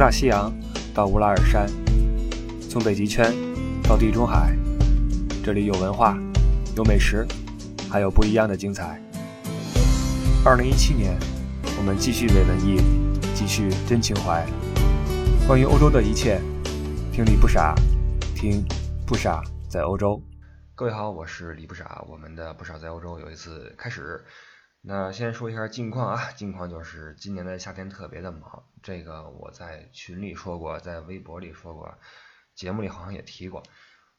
大西洋到乌拉尔山，从北极圈到地中海，这里有文化，有美食，还有不一样的精彩。二零一七年，我们继续伪文艺，继续真情怀。关于欧洲的一切，听李不傻，听不傻在欧洲。各位好，我是李不傻，我们的不傻在欧洲有一次开始。那先说一下近况啊，近况就是今年的夏天特别的忙，这个我在群里说过，在微博里说过，节目里好像也提过，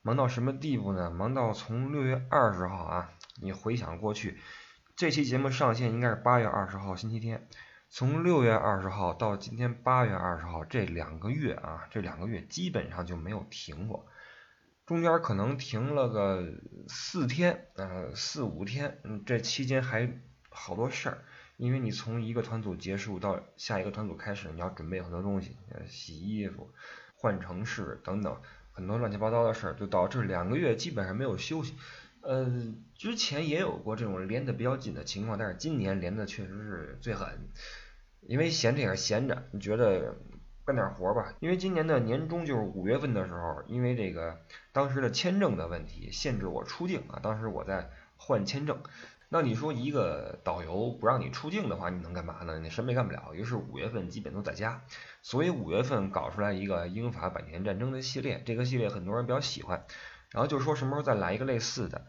忙到什么地步呢？忙到从六月二十号啊，你回想过去，这期节目上线应该是八月二十号星期天，从六月二十号到今天八月二十号这两个月啊，这两个月基本上就没有停过，中间可能停了个四天，呃四五天，嗯这期间还。好多事儿，因为你从一个团组结束到下一个团组开始，你要准备很多东西，洗衣服、换城市等等，很多乱七八糟的事儿，就导致两个月基本上没有休息。呃，之前也有过这种连的比较紧的情况，但是今年连的确实是最狠，因为闲着也是闲着，你觉得干点活吧。因为今年的年终就是五月份的时候，因为这个当时的签证的问题限制我出境啊，当时我在换签证。那你说一个导游不让你出境的话，你能干嘛呢？你什么也干不了。于是五月份基本都在家，所以五月份搞出来一个英法百年战争的系列，这个系列很多人比较喜欢。然后就说什么时候再来一个类似的，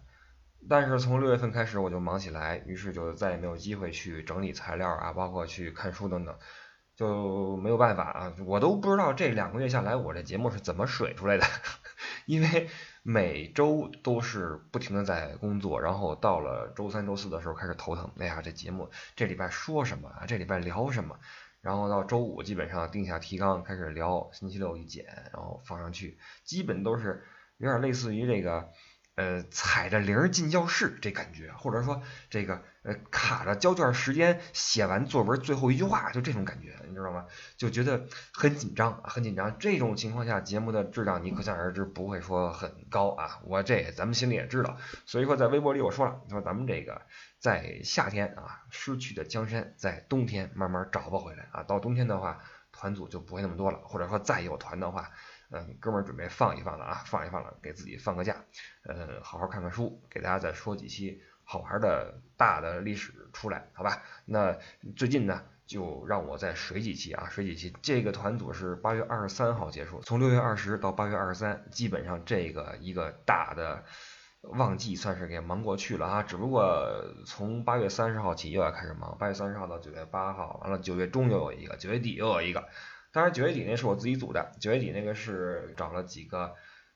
但是从六月份开始我就忙起来，于是就再也没有机会去整理材料啊，包括去看书等等，就没有办法啊，我都不知道这两个月下来我这节目是怎么水出来的，因为。每周都是不停的在工作，然后到了周三、周四的时候开始头疼。哎呀，这节目这礼拜说什么啊？这礼拜聊什么？然后到周五基本上定下提纲开始聊，星期六一剪，然后放上去，基本都是有点类似于这个。呃，踩着铃进教室这感觉，或者说这个呃卡着交卷时间写完作文最后一句话，就这种感觉，你知道吗？就觉得很紧张，很紧张。这种情况下，节目的质量你可想而知不会说很高啊。我这咱们心里也知道，所以说在微博里我说了，说咱们这个在夏天啊失去的江山，在冬天慢慢找不回来啊。到冬天的话，团组就不会那么多了，或者说再有团的话。嗯，哥们儿准备放一放了啊，放一放了，给自己放个假，呃，好好看看书，给大家再说几期好玩的大的历史出来，好吧？那最近呢，就让我再水几期啊，水几期。这个团组是八月二十三号结束，从六月二十到八月二十三，基本上这个一个大的旺季算是给忙过去了啊。只不过从八月三十号起又要开始忙，八月三十号到九月八号，完了九月中又有一个，九月底又有一个。当然九月底那是我自己组的，九月底那个是找了几个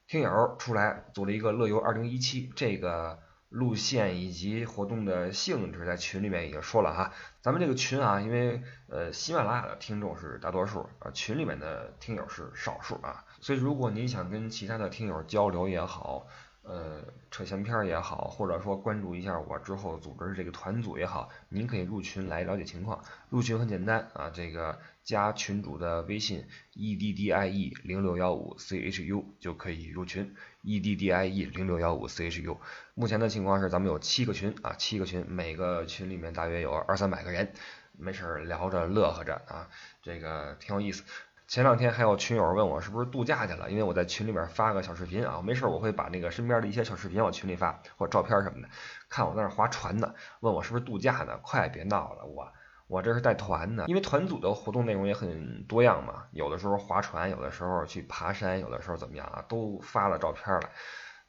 听友出来组了一个乐游二零一七，这个路线以及活动的性质在群里面已经说了哈。咱们这个群啊，因为呃喜马拉雅的听众是大多数啊，群里面的听友是少数啊，所以如果你想跟其他的听友交流也好。呃，扯闲篇也好，或者说关注一下我之后组织这个团组也好，您可以入群来了解情况。入群很简单啊，这个加群主的微信 e d d i e 零六幺五 c h u 就可以入群 e d d i e 零六幺五 c h u。目前的情况是咱们有七个群啊，七个群，每个群里面大约有二三百个人，没事聊着乐呵着啊，这个挺有意思。前两天还有群友问我是不是度假去了，因为我在群里面发个小视频啊，没事我会把那个身边的一些小视频往群里发或者照片什么的，看我在那划船呢，问我是不是度假呢？快别闹了，我我这是带团的，因为团组的活动内容也很多样嘛，有的时候划船，有的时候去爬山，有的时候怎么样啊，都发了照片了。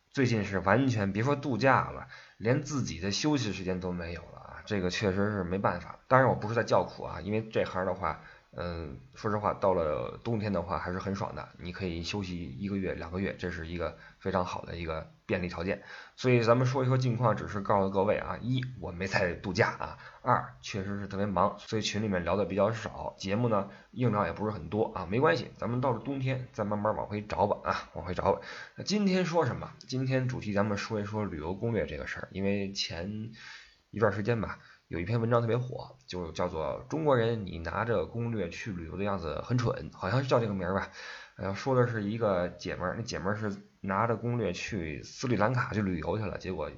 最近是完全别说度假了，连自己的休息时间都没有了啊，这个确实是没办法。当然我不是在叫苦啊，因为这行的话。嗯，说实话，到了冬天的话还是很爽的，你可以休息一个月、两个月，这是一个非常好的一个便利条件。所以咱们说一说近况，只是告诉各位啊，一我没在度假啊，二确实是特别忙，所以群里面聊的比较少，节目呢硬料也不是很多啊，没关系，咱们到了冬天再慢慢往回找吧啊，往回找吧。那今天说什么？今天主题咱们说一说旅游攻略这个事儿，因为前一段时间吧。有一篇文章特别火，就叫做《中国人你拿着攻略去旅游的样子很蠢》，好像是叫这个名儿吧。呃，说的是一个姐们儿，那姐们儿是拿着攻略去斯里兰卡去旅游去了，结果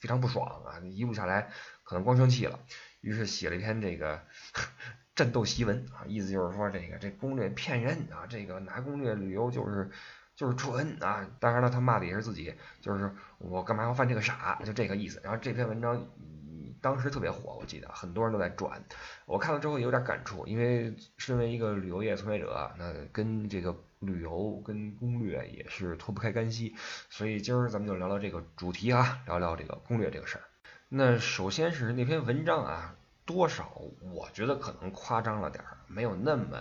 非常不爽啊，一路下来可能光生气了，于是写了一篇这个 战斗檄文啊，意思就是说这个这攻略骗人啊，这个拿攻略旅游就是就是蠢啊。当然了，他骂的也是自己，就是我干嘛要犯这个傻，就这个意思。然后这篇文章当时特别火，我记得很多人都在转。我看了之后也有点感触，因为身为一个旅游业从业者，那跟这个旅游跟攻略也是脱不开干系。所以今儿咱们就聊聊这个主题啊，聊聊这个攻略这个事儿。那首先是那篇文章啊。多少？我觉得可能夸张了点儿，没有那么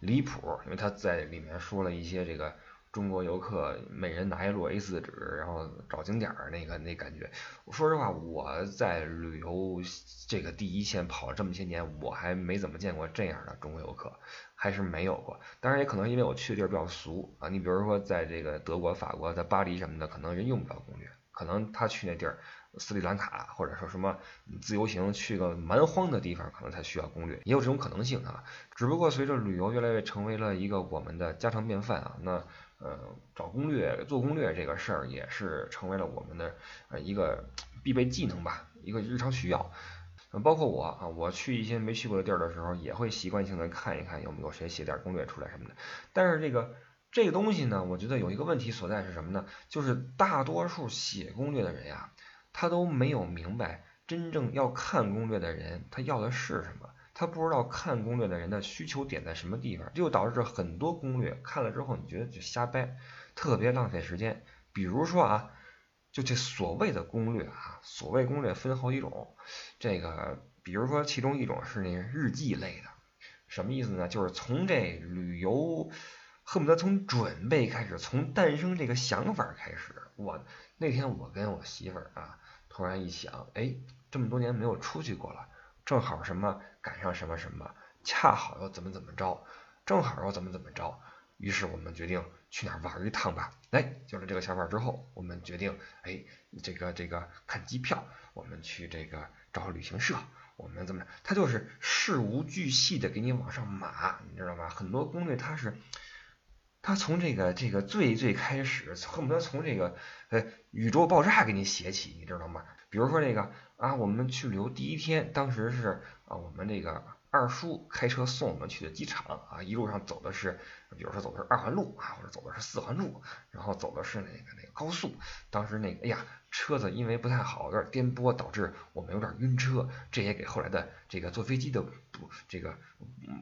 离谱，因为他在里面说了一些这个中国游客每人拿一摞 A4 纸，然后找景点儿那个那感觉。说实话，我在旅游这个第一线跑了这么些年，我还没怎么见过这样的中国游客，还是没有过。当然也可能因为我去的地儿比较俗啊，你比如说在这个德国、法国、在巴黎什么的，可能人用不着攻略，可能他去那地儿。斯里兰卡或者说什么自由行去个蛮荒的地方，可能才需要攻略，也有这种可能性啊。只不过随着旅游越来越成为了一个我们的家常便饭啊，那呃找攻略、做攻略这个事儿也是成为了我们的呃一个必备技能吧，一个日常需要。包括我啊，我去一些没去过的地儿的时候，也会习惯性的看一看有没有谁写点攻略出来什么的。但是这个这个东西呢，我觉得有一个问题所在是什么呢？就是大多数写攻略的人呀。他都没有明白真正要看攻略的人他要的是什么，他不知道看攻略的人的需求点在什么地方，就导致很多攻略看了之后你觉得就瞎掰，特别浪费时间。比如说啊，就这所谓的攻略啊，所谓攻略分好几种，这个比如说其中一种是那日记类的，什么意思呢？就是从这旅游恨不得从准备开始，从诞生这个想法开始。我那天我跟我媳妇儿啊。突然一想，哎，这么多年没有出去过了，正好什么赶上什么什么，恰好又怎么怎么着，正好又怎么怎么着，于是我们决定去哪儿玩一趟吧。哎，有了这个想法之后，我们决定，哎，这个这个看机票，我们去这个找旅行社，我们怎么，他就是事无巨细的给你往上码，你知道吗？很多攻略他是。他从这个这个最最开始，恨不得从这个呃宇宙爆炸给你写起，你知道吗？比如说这个啊，我们去旅游第一天，当时是啊，我们这个二叔开车送我们去的机场啊，一路上走的是，比如说走的是二环路啊，或者走的是四环路，然后走的是那个那个高速，当时那个哎呀，车子因为不太好，有点颠簸，导致我们有点晕车，这也给后来的这个坐飞机的不这个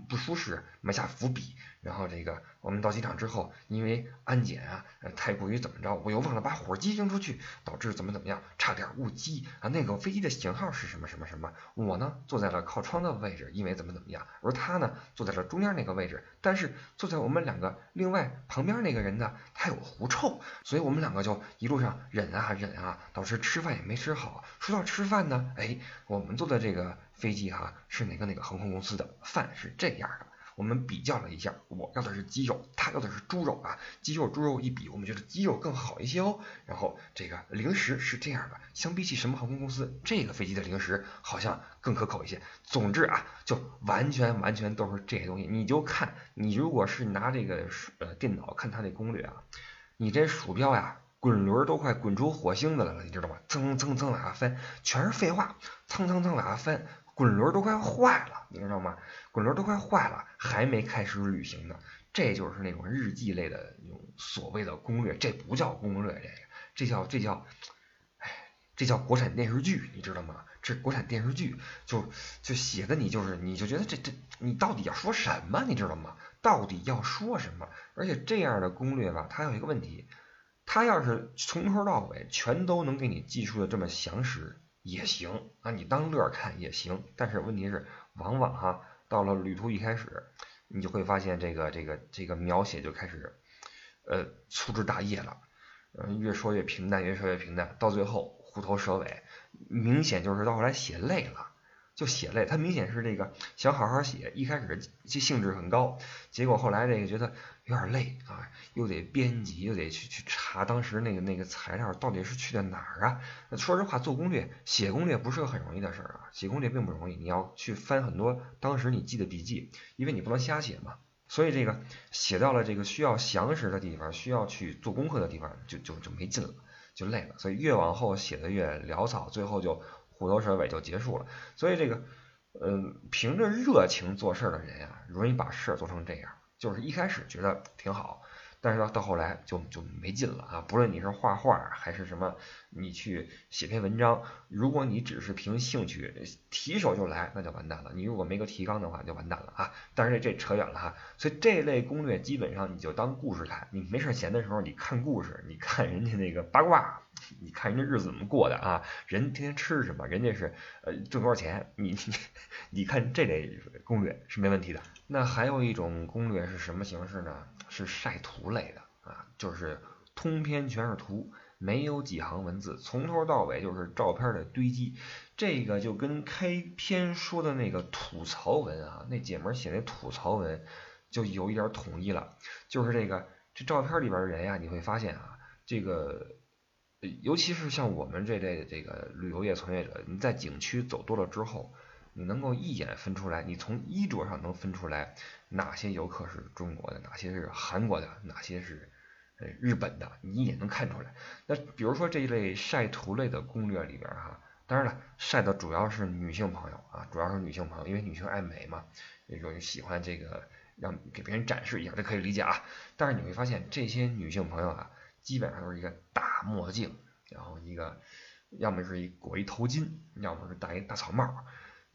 不舒适埋下伏笔。然后这个我们到机场之后，因为安检啊，太过于怎么着，我又忘了把火机扔出去，导致怎么怎么样，差点误机啊。那个飞机的型号是什么什么什么？我呢坐在了靠窗的位置，因为怎么怎么样，而他呢坐在了中间那个位置。但是坐在我们两个另外旁边那个人呢，他有狐臭，所以我们两个就一路上忍啊忍啊，导致吃饭也没吃好。说到吃饭呢，哎，我们坐的这个飞机哈是哪个哪个航空公司的饭是这样的。我们比较了一下，我要的是鸡肉，他要的是猪肉啊。鸡肉猪肉一比，我们觉得鸡肉更好一些哦。然后这个零食是这样的，相比起什么航空公司，这个飞机的零食好像更可口一些。总之啊，就完全完全都是这些东西。你就看，你如果是拿这个呃电脑看它那攻略啊，你这鼠标呀滚轮都快滚出火星子来了，你知道吗？蹭蹭蹭往下翻，全是废话，蹭蹭蹭往下翻。滚轮都快坏了，你知道吗？滚轮都快坏了，还没开始旅行呢。这就是那种日记类的那种所谓的攻略，这不叫攻略，这个这叫这叫，哎，这叫国产电视剧，你知道吗？这国产电视剧就就写的你就是你就觉得这这你到底要说什么，你知道吗？到底要说什么？而且这样的攻略吧，它有一个问题，它要是从头到尾全都能给你记述的这么详实。也行啊，你当乐看也行，但是问题是，往往哈到了旅途一开始，你就会发现这个这个这个描写就开始呃粗枝大叶了，嗯，越说越平淡，越说越平淡，到最后虎头蛇尾，明显就是到后来写累了。就写累，他明显是这个想好好写，一开始这兴致很高，结果后来这个觉得有点累啊，又得编辑，又得去去查当时那个那个材料到底是去的哪儿啊。说实话，做攻略、写攻略不是个很容易的事儿啊，写攻略并不容易，你要去翻很多当时你记的笔记，因为你不能瞎写嘛。所以这个写到了这个需要详实的地方，需要去做功课的地方，就就就没劲了，就累了。所以越往后写的越潦草，最后就。虎头蛇尾就结束了，所以这个嗯，凭着热情做事的人呀，容易把事儿做成这样。就是一开始觉得挺好。但是到到后来就就没劲了啊！不论你是画画还是什么，你去写篇文章，如果你只是凭兴趣提手就来，那就完蛋了。你如果没个提纲的话，就完蛋了啊！但是这扯远了哈。所以这类攻略基本上你就当故事看，你没事闲的时候你看故事，你看人家那个八卦，你看人家日子怎么过的啊？人天天吃什么？人家是呃挣多少钱？你你 你看这类攻略是没问题的。那还有一种攻略是什么形式呢？是晒图类的啊，就是通篇全是图，没有几行文字，从头到尾就是照片的堆积。这个就跟开篇说的那个吐槽文啊，那姐们写那吐槽文就有一点统一了。就是这个这照片里边的人呀，你会发现啊，这个尤其是像我们这类的这个旅游业从业者，你在景区走多了之后。你能够一眼分出来，你从衣着上能分出来哪些游客是中国的，哪些是韩国的，哪些是呃日本的，你一眼能看出来。那比如说这一类晒图类的攻略里边哈，当然了，晒的主要是女性朋友啊，主要是女性朋友，因为女性爱美嘛，那种喜欢这个让给别人展示一下，这可以理解啊。但是你会发现这些女性朋友啊，基本上都是一个大墨镜，然后一个要么是一裹一头巾，要么是戴一大草帽。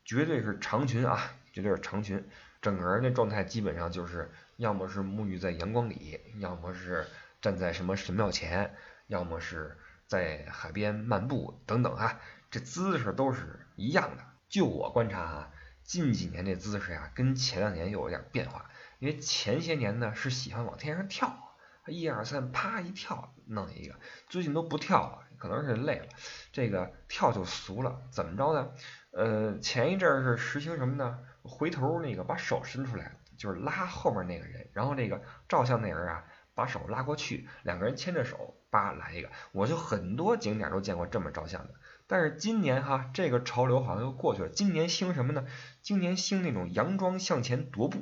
绝对是长裙啊，绝对是长裙，整个人的状态基本上就是要么是沐浴在阳光里，要么是站在什么神庙前，要么是在海边漫步等等啊，这姿势都是一样的。就我观察啊，近几年这姿势呀，跟前两年又有点变化，因为前些年呢是喜欢往天上跳，一二三，啪一跳弄一个，最近都不跳了，可能是累了，这个跳就俗了，怎么着呢？呃，前一阵儿是实行什么呢？回头那个把手伸出来，就是拉后面那个人，然后那个照相那人啊，把手拉过去，两个人牵着手，叭来一个。我就很多景点都见过这么照相的。但是今年哈，这个潮流好像又过去了。今年兴什么呢？今年兴那种佯装向前踱步，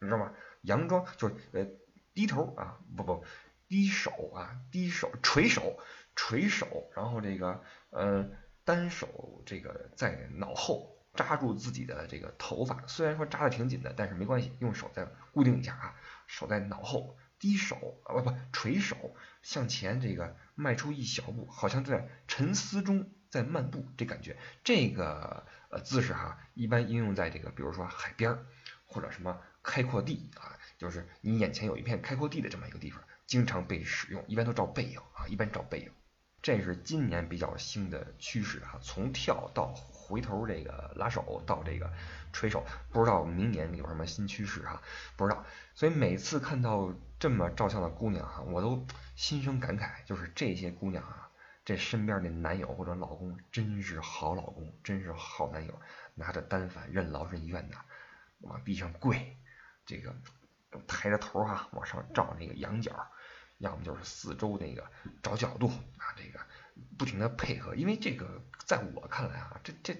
你知道吗？佯装就是呃低头啊，不不低手啊，低手垂手垂手，然后这个呃。单手这个在脑后扎住自己的这个头发，虽然说扎的挺紧的，但是没关系，用手再固定一下啊。手在脑后，低手啊不不垂手向前这个迈出一小步，好像在沉思中在漫步，这感觉这个呃姿势哈，一般应用在这个比如说海边或者什么开阔地啊，就是你眼前有一片开阔地的这么一个地方，经常被使用，一般都照背影啊，一般照背影。这是今年比较新的趋势哈，从跳到回头这个拉手到这个垂手，不知道明年有什么新趋势哈，不知道。所以每次看到这么照相的姑娘哈，我都心生感慨，就是这些姑娘啊，这身边的男友或者老公真是好老公，真是好男友，拿着单反任劳任怨的往地上跪，这个抬着头哈往上照那个仰角。要么就是四周那个找角度啊，这个不停的配合，因为这个在我看来啊，这这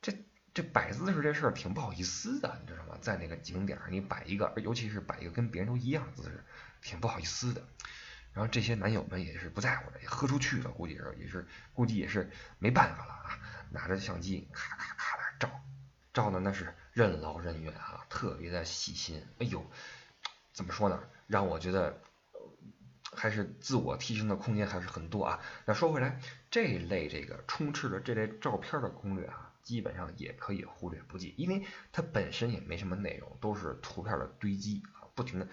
这这摆姿势这事儿挺不好意思的，你知道吗？在那个景点你摆一个，尤其是摆一个跟别人都一样的姿势，挺不好意思的。然后这些男友们也是不在乎的，也喝出去了，估计是也是估计也是没办法了啊，拿着相机咔咔咔的照，照的那是任劳任怨啊，特别的细心。哎呦，怎么说呢？让我觉得。还是自我提升的空间还是很多啊。那说回来，这类这个充斥着这类照片的攻略啊，基本上也可以忽略不计，因为它本身也没什么内容，都是图片的堆积啊，不停的。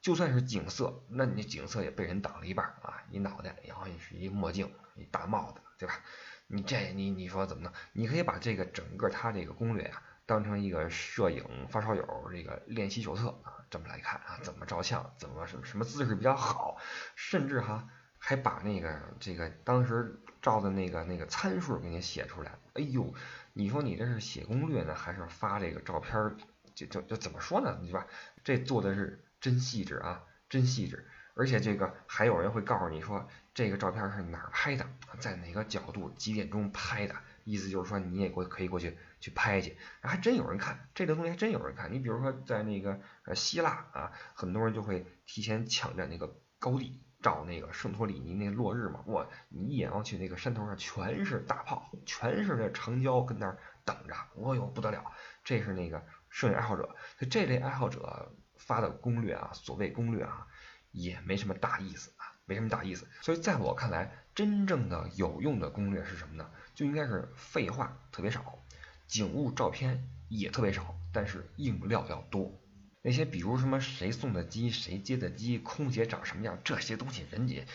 就算是景色，那你景色也被人挡了一半啊，你脑袋，然后你是一墨镜，一大帽子，对吧？你这你你说怎么弄？你可以把这个整个它这个攻略啊，当成一个摄影发烧友这个练习手册啊。这么来看啊，怎么照相，怎么什么什么姿势比较好，甚至哈还把那个这个当时照的那个那个参数给你写出来。哎呦，你说你这是写攻略呢，还是发这个照片？就就就怎么说呢？对吧？这做的是真细致啊，真细致。而且这个还有人会告诉你说，这个照片是哪儿拍的，在哪个角度，几点钟拍的。意思就是说，你也过可以过去去拍去，还真有人看这个东西，还真有人看。你比如说在那个呃希腊啊，很多人就会提前抢占那个高地照那个圣托里尼那落日嘛。哇，你一眼望去，那个山头上全是大炮，全是那长焦跟那儿等着，哦呦不得了，这是那个摄影爱好者，这类爱好者发的攻略啊，所谓攻略啊，也没什么大意思啊，没什么大意思。所以在我看来，真正的有用的攻略是什么呢？就应该是废话特别少，景物照片也特别少，但是硬料要多。那些比如什么谁送的机，谁接的机，空姐长什么样，这些东西人家，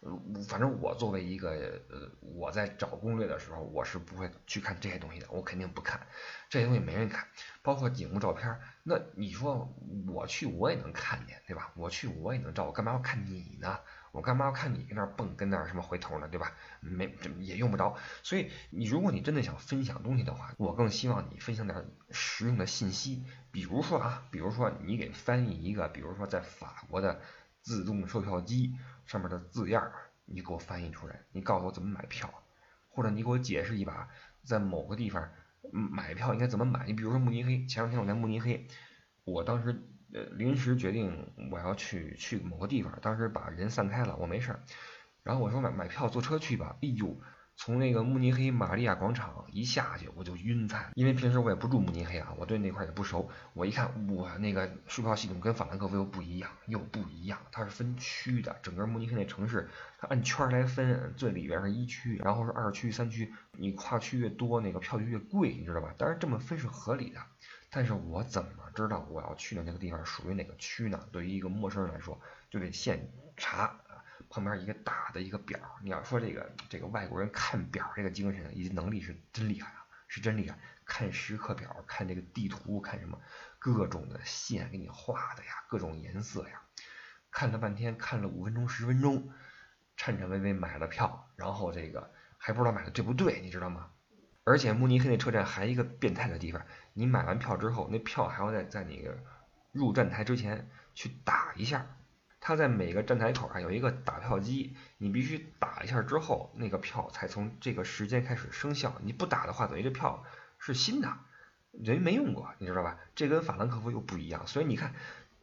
呃，反正我作为一个呃，我在找攻略的时候，我是不会去看这些东西的，我肯定不看，这些东西没人看，包括景物照片，那你说我去我也能看见，对吧？我去我也能照，我干嘛要看你呢？我干嘛要看你跟那儿蹦，跟那儿什么回头呢，对吧？没，也用不着。所以你如果你真的想分享东西的话，我更希望你分享点实用的信息。比如说啊，比如说你给翻译一个，比如说在法国的自动售票机上面的字样，你给我翻译出来，你告诉我怎么买票，或者你给我解释一把在某个地方买票应该怎么买。你比如说慕尼黑，前两天我在慕尼黑，我当时。呃，临时决定我要去去某个地方，当时把人散开了，我没事儿。然后我说买买票坐车去吧。哎呦，从那个慕尼黑玛利亚广场一下去我就晕菜，因为平时我也不住慕尼黑啊，我对那块也不熟。我一看，哇，那个售票系统跟法兰克福又不一样，又不一样，它是分区的，整个慕尼黑那城市它按圈来分，最里边是一区，然后是二区、三区，你跨区越多，那个票就越贵，你知道吧？当然这么分是合理的。但是我怎么知道我要去的那个地方属于哪个区呢？对于一个陌生人来说，就得现查啊，旁边一个大的一个表。你要说这个这个外国人看表这个精神以及能力是真厉害啊，是真厉害。看时刻表，看这个地图，看什么各种的线给你画的呀，各种颜色呀，看了半天，看了五分钟十分钟，颤颤巍巍买了票，然后这个还不知道买的对不对，你知道吗？而且慕尼黑那车站还一个变态的地方，你买完票之后，那票还要在在那个入站台之前去打一下。他在每个站台口啊有一个打票机，你必须打一下之后，那个票才从这个时间开始生效。你不打的话，等于这票是新的，人没用过，你知道吧？这跟法兰克福又不一样。所以你看，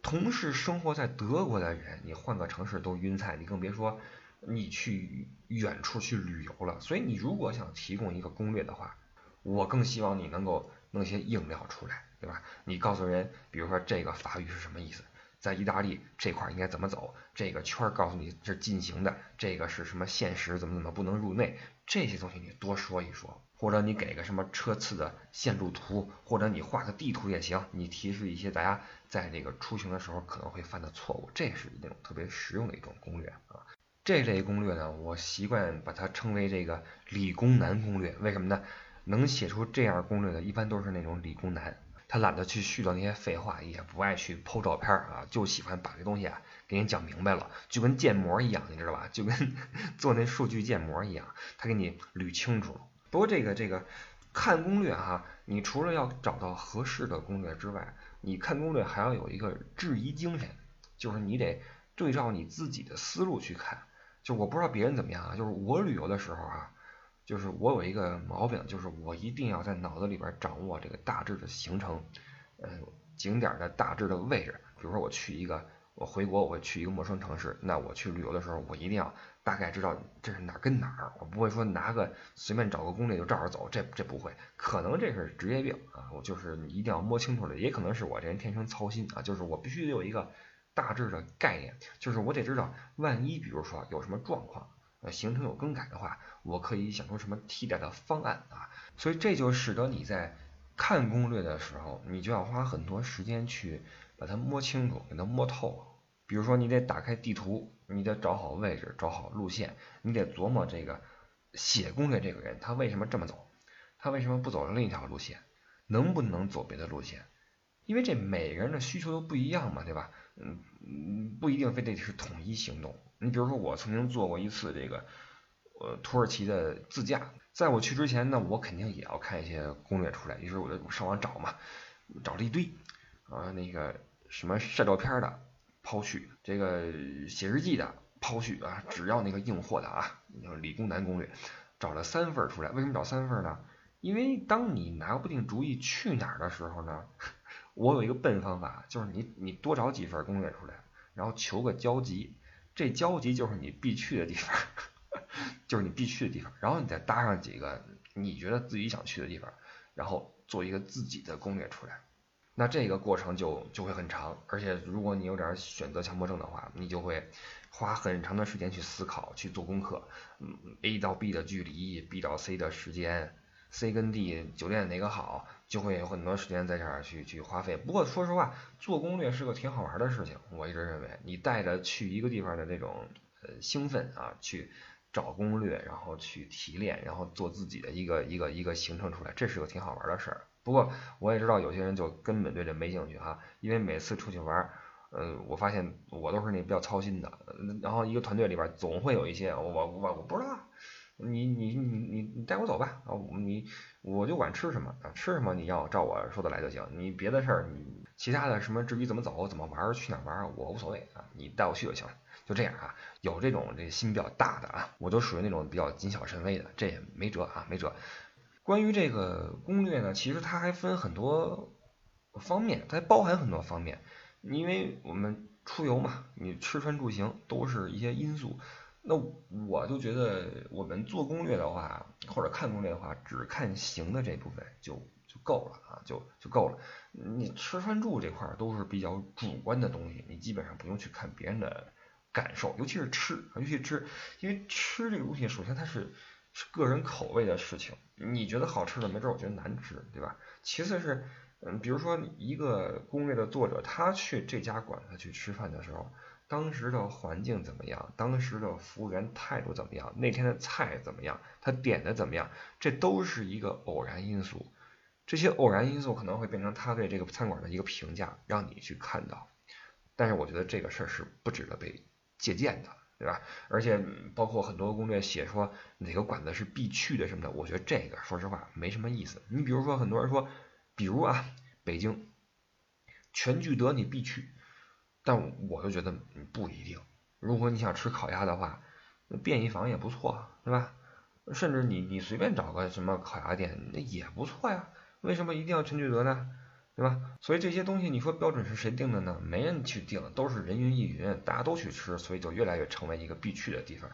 同是生活在德国的人，你换个城市都晕菜，你更别说。你去远处去旅游了，所以你如果想提供一个攻略的话，我更希望你能够弄些硬料出来，对吧？你告诉人，比如说这个法语是什么意思，在意大利这块应该怎么走，这个圈告诉你是进行的，这个是什么限时，怎么怎么不能入内，这些东西你多说一说，或者你给个什么车次的线路图，或者你画个地图也行，你提示一些大家在这个出行的时候可能会犯的错误，这是那种特别实用的一种攻略啊。这类攻略呢，我习惯把它称为这个理工男攻略。为什么呢？能写出这样攻略的，一般都是那种理工男，他懒得去絮叨那些废话，也不爱去剖照片啊，就喜欢把这东西啊给你讲明白了，就跟建模一样，你知道吧？就跟 做那数据建模一样，他给你捋清楚了。不过这个这个看攻略哈，你除了要找到合适的攻略之外，你看攻略还要有一个质疑精神，就是你得对照你自己的思路去看。就我不知道别人怎么样啊，就是我旅游的时候啊，就是我有一个毛病，就是我一定要在脑子里边掌握这个大致的行程，呃，景点的大致的位置。比如说我去一个，我回国我去一个陌生城市，那我去旅游的时候，我一定要大概知道这是哪跟哪儿，我不会说拿个随便找个攻略就照着走，这这不会，可能这是职业病啊，我就是你一定要摸清楚了，也可能是我这人天生操心啊，就是我必须得有一个。大致的概念就是我得知道，万一比如说有什么状况，呃，行程有更改的话，我可以想出什么替代的方案啊。所以这就使得你在看攻略的时候，你就要花很多时间去把它摸清楚，给它摸透。比如说你得打开地图，你得找好位置，找好路线，你得琢磨这个写攻略这个人他为什么这么走，他为什么不走另一条路线，能不能走别的路线？因为这每个人的需求都不一样嘛，对吧？嗯，不一定非得是统一行动。你比如说，我曾经做过一次这个呃土耳其的自驾，在我去之前呢，我肯定也要看一些攻略出来。于是我就上网找嘛，找了一堆啊，那个什么晒照片的抛去，这个写日记的抛去啊，只要那个硬货的啊，理工男攻略，找了三份出来。为什么找三份呢？因为当你拿不定主意去哪儿的时候呢？我有一个笨方法，就是你你多找几份攻略出来，然后求个交集，这交集就是你必去的地方，就是你必去的地方，然后你再搭上几个你觉得自己想去的地方，然后做一个自己的攻略出来。那这个过程就就会很长，而且如果你有点选择强迫症的话，你就会花很长的时间去思考、去做功课。嗯，A 到 B 的距离，B 到 C 的时间，C 跟 D 酒店哪个好，就会有很多时间在这儿去去花费。不过说实话，做攻略是个挺好玩的事情。我一直认为，你带着去一个地方的那种呃兴奋啊，去找攻略，然后去提炼，然后做自己的一个一个一个行程出来，这是个挺好玩的事儿。不过我也知道有些人就根本对这没兴趣哈，因为每次出去玩，呃，我发现我都是那比较操心的，然后一个团队里边总会有一些我我我不知道，你你你你你带我走吧，啊，你我就管吃什么啊，吃什么你要照我说的来就行，你别的事儿你其他的什么至于怎么走怎么玩去哪儿玩我无所谓啊，你带我去就行了，就这样啊，有这种这心比较大的啊，我都属于那种比较谨小慎微的，这也没辙啊，没辙。关于这个攻略呢，其实它还分很多方面，它还包含很多方面。因为我们出游嘛，你吃穿住行都是一些因素。那我就觉得，我们做攻略的话，或者看攻略的话，只看行的这部分就就够了啊，就就够了。你吃穿住这块都是比较主观的东西，你基本上不用去看别人的感受，尤其是吃，尤其吃，因为吃这个东西，首先它是。是个人口味的事情，你觉得好吃的，没准我觉得难吃，对吧？其次是，嗯，比如说一个攻略的作者，他去这家馆子去吃饭的时候，当时的环境怎么样？当时的服务员态度怎么样？那天的菜怎么样？他点的怎么样？这都是一个偶然因素，这些偶然因素可能会变成他对这个餐馆的一个评价，让你去看到。但是我觉得这个事儿是不值得被借鉴的。对吧？而且包括很多攻略写说哪个馆子是必去的什么的，我觉得这个说实话没什么意思。你比如说很多人说，比如啊，北京全聚德你必去，但我就觉得不一定。如果你想吃烤鸭的话，那便宜坊也不错，对吧？甚至你你随便找个什么烤鸭店，那也不错呀。为什么一定要全聚德呢？对吧？所以这些东西，你说标准是谁定的呢？没人去定，都是人云亦云，大家都去吃，所以就越来越成为一个必去的地方。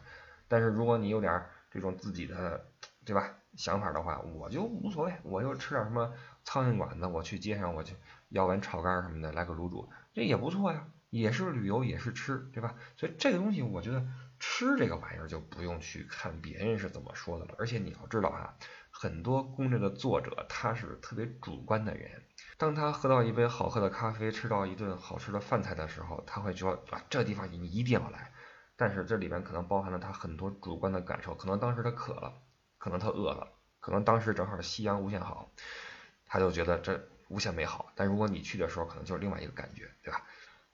但是如果你有点这种自己的，对吧？想法的话，我就无所谓，我就吃点什么苍蝇馆子，我去街上我去要碗炒肝什么的，来个卤煮，这也不错呀，也是旅游，也是吃，对吧？所以这个东西，我觉得吃这个玩意儿就不用去看别人是怎么说的了。而且你要知道啊，很多攻略的作者他是特别主观的人。当他喝到一杯好喝的咖啡，吃到一顿好吃的饭菜的时候，他会说啊，这地方你一定要来。但是这里面可能包含了他很多主观的感受，可能当时他渴了，可能他饿了，可能当时正好夕阳无限好，他就觉得这无限美好。但如果你去的时候，可能就是另外一个感觉，对吧？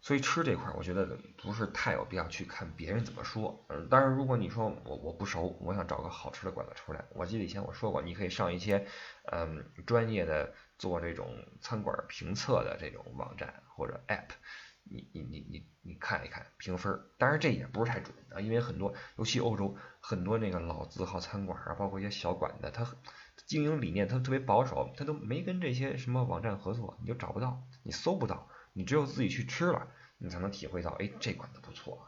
所以吃这块，我觉得不是太有必要去看别人怎么说。嗯，当然，如果你说我我不熟，我想找个好吃的馆子出来，我记得以前我说过，你可以上一些嗯专业的。做这种餐馆评测的这种网站或者 App，你你你你你看一看评分，当然这也不是太准啊，因为很多尤其欧洲很多那个老字号餐馆啊，包括一些小馆子，它经营理念它特别保守，它都没跟这些什么网站合作，你就找不到，你搜不到，你只有自己去吃了，你才能体会到，哎，这馆子不错啊。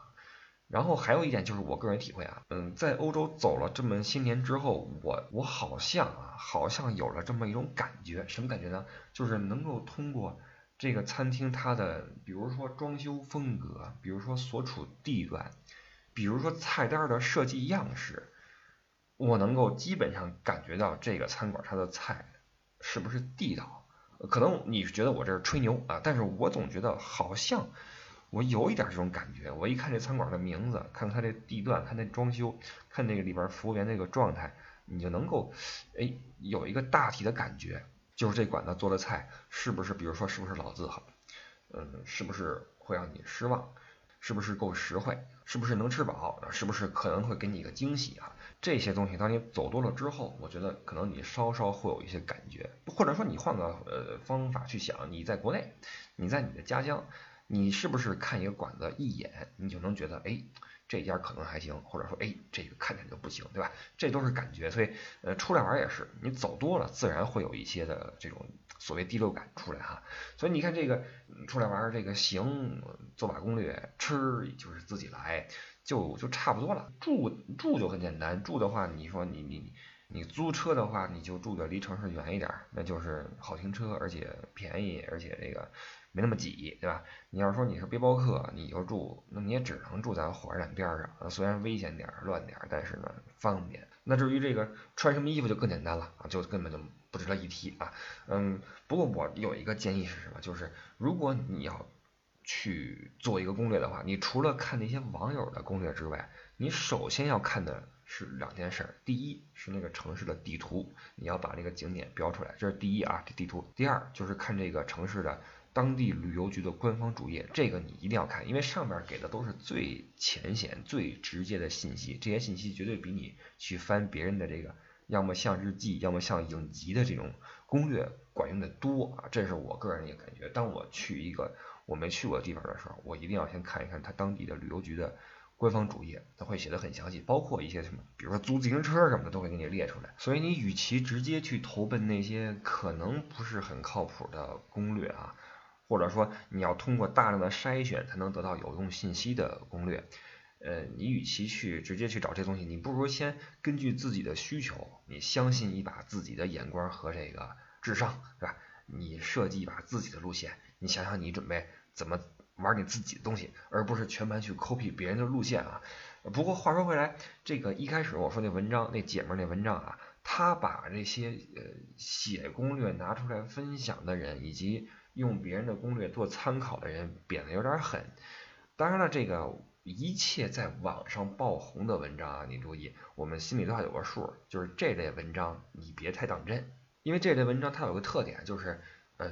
然后还有一点就是我个人体会啊，嗯，在欧洲走了这么些年之后，我我好像啊，好像有了这么一种感觉，什么感觉呢？就是能够通过这个餐厅它的，比如说装修风格，比如说所处地段，比如说菜单的设计样式，我能够基本上感觉到这个餐馆它的菜是不是地道。可能你觉得我这是吹牛啊，但是我总觉得好像。我有一点这种感觉，我一看这餐馆的名字，看它这地段，看那装修，看那个里边服务员那个状态，你就能够，哎，有一个大体的感觉，就是这馆子做的菜是不是，比如说是不是老字号，嗯，是不是会让你失望，是不是够实惠，是不是能吃饱，是不是可能会给你一个惊喜啊？这些东西当你走多了之后，我觉得可能你稍稍会有一些感觉，或者说你换个呃方法去想，你在国内，你在你的家乡。你是不是看一个馆子一眼，你就能觉得，哎，这家可能还行，或者说，哎，这个看起来就不行，对吧？这都是感觉，所以，呃，出来玩也是，你走多了，自然会有一些的这种所谓第六感出来哈。所以你看这个出来玩，这个行，做把攻略，吃就是自己来，就就差不多了。住住就很简单，住的话，你说你你你租车的话，你就住的离城市远一点，那就是好停车，而且便宜，而且这个没那么挤，对吧？你要说你是背包客，你就住，那你也只能住在火车站边上，虽然危险点、乱点，但是呢方便。那至于这个穿什么衣服就更简单了啊，就根本就不值得一提啊。嗯，不过我有一个建议是什么？就是如果你要去做一个攻略的话，你除了看那些网友的攻略之外，你首先要看的是两件事。第一是那个城市的地图，你要把那个景点标出来，这是第一啊，这地图。第二就是看这个城市的。当地旅游局的官方主页，这个你一定要看，因为上面给的都是最浅显、最直接的信息，这些信息绝对比你去翻别人的这个，要么像日记，要么像影集的这种攻略管用的多啊！这是我个人一个感觉。当我去一个我没去过的地方的时候，我一定要先看一看他当地的旅游局的官方主页，他会写的很详细，包括一些什么，比如说租自行车什么的，都会给你列出来。所以你与其直接去投奔那些可能不是很靠谱的攻略啊。或者说你要通过大量的筛选才能得到有用信息的攻略，呃，你与其去直接去找这东西，你不如先根据自己的需求，你相信一把自己的眼光和这个智商，是吧？你设计一把自己的路线，你想想你准备怎么玩你自己的东西，而不是全盘去 copy 别人的路线啊。不过话说回来，这个一开始我说那文章，那姐们那文章啊，他把这些呃写攻略拿出来分享的人以及。用别人的攻略做参考的人贬得有点狠。当然了，这个一切在网上爆红的文章啊，你注意，我们心里都要有个数，就是这类文章你别太当真，因为这类文章它有个特点，就是呃，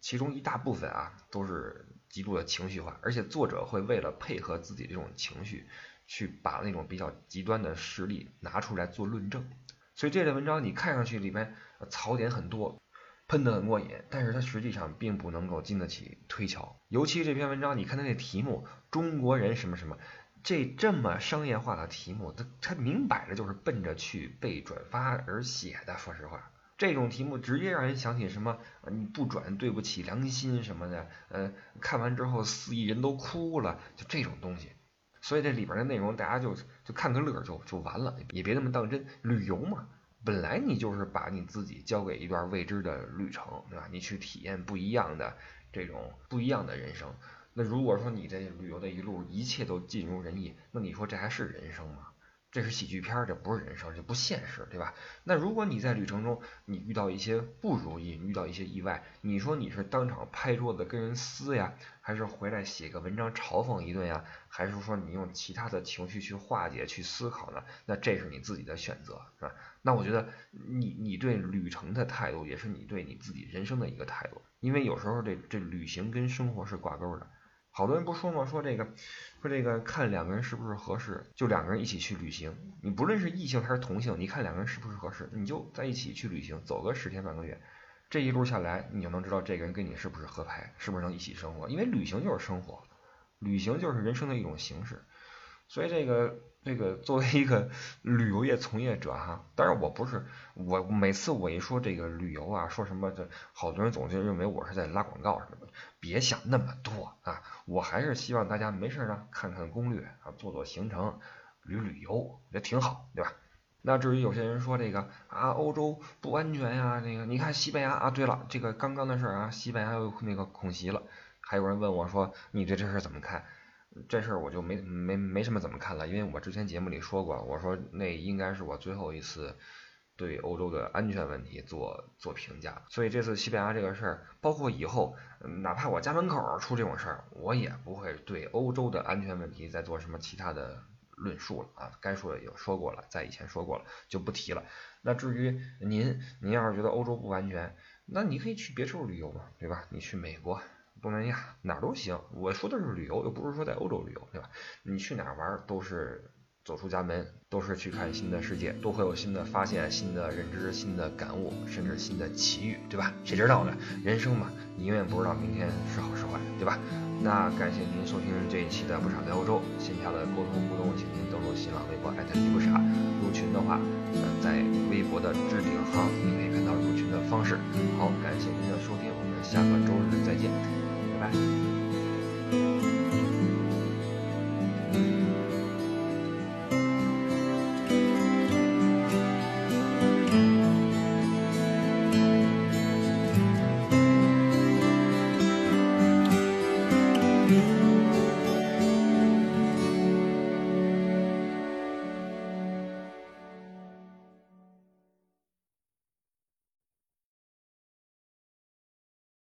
其中一大部分啊都是极度的情绪化，而且作者会为了配合自己这种情绪，去把那种比较极端的实例拿出来做论证，所以这类文章你看上去里面槽点很多。喷得很过瘾，但是它实际上并不能够经得起推敲。尤其这篇文章，你看它那题目“中国人什么什么”，这这么商业化的题目，它它明摆着就是奔着去被转发而写的。说实话，这种题目直接让人想起什么你不转对不起良心什么的，呃，看完之后四亿人都哭了，就这种东西。所以这里边的内容大家就就看个乐就就完了，也别那么当真。旅游嘛。本来你就是把你自己交给一段未知的旅程，对吧？你去体验不一样的这种不一样的人生。那如果说你这旅游的一路一切都尽如人意，那你说这还是人生吗？这是喜剧片，这不是人生，这不现实，对吧？那如果你在旅程中你遇到一些不如意，遇到一些意外，你说你是当场拍桌子跟人撕呀，还是回来写个文章嘲讽一顿呀，还是说你用其他的情绪去化解、去思考呢？那这是你自己的选择，是吧？那我觉得你你对旅程的态度，也是你对你自己人生的一个态度，因为有时候这这旅行跟生活是挂钩的。好多人不说吗？说这个，说这个看两个人是不是合适，就两个人一起去旅行。你不论是异性还是同性，你看两个人是不是合适，你就在一起去旅行，走个十天半个月，这一路下来，你就能知道这个人跟你是不是合拍，是不是能一起生活。因为旅行就是生活，旅行就是人生的一种形式。所以这个这个作为一个旅游业从业者哈，当然我不是我每次我一说这个旅游啊，说什么这好多人总是认为我是在拉广告什么的，别想那么多啊，我还是希望大家没事呢看看攻略啊，做做行程，旅旅游也挺好，对吧？那至于有些人说这个啊欧洲不安全呀，那个你看西班牙啊，对了，这个刚刚的事儿啊，西班牙又那个恐袭了，还有人问我说你对这事怎么看？这事儿我就没没没什么怎么看了，因为我之前节目里说过，我说那应该是我最后一次对欧洲的安全问题做做评价，所以这次西班牙这个事儿，包括以后哪怕我家门口出这种事儿，我也不会对欧洲的安全问题再做什么其他的论述了啊，该说的也说过了，在以前说过了就不提了。那至于您，您要是觉得欧洲不安全，那你可以去别处旅游嘛，对吧？你去美国。东南亚哪儿都行，我说的是旅游，又不是说在欧洲旅游，对吧？你去哪儿玩都是走出家门，都是去看新的世界，都会有新的发现、新的认知、新的感悟，甚至新的奇遇，对吧？谁知道呢？人生嘛，你永远不知道明天是好是坏，对吧？那感谢您收听这一期的不傻在欧洲线下的沟通互动，请您登录新浪微博艾特你不傻，入群的话，嗯，在微博的置顶行你可以看到入群的方式。好，感谢您的收听，我们下个周日再见。拜拜。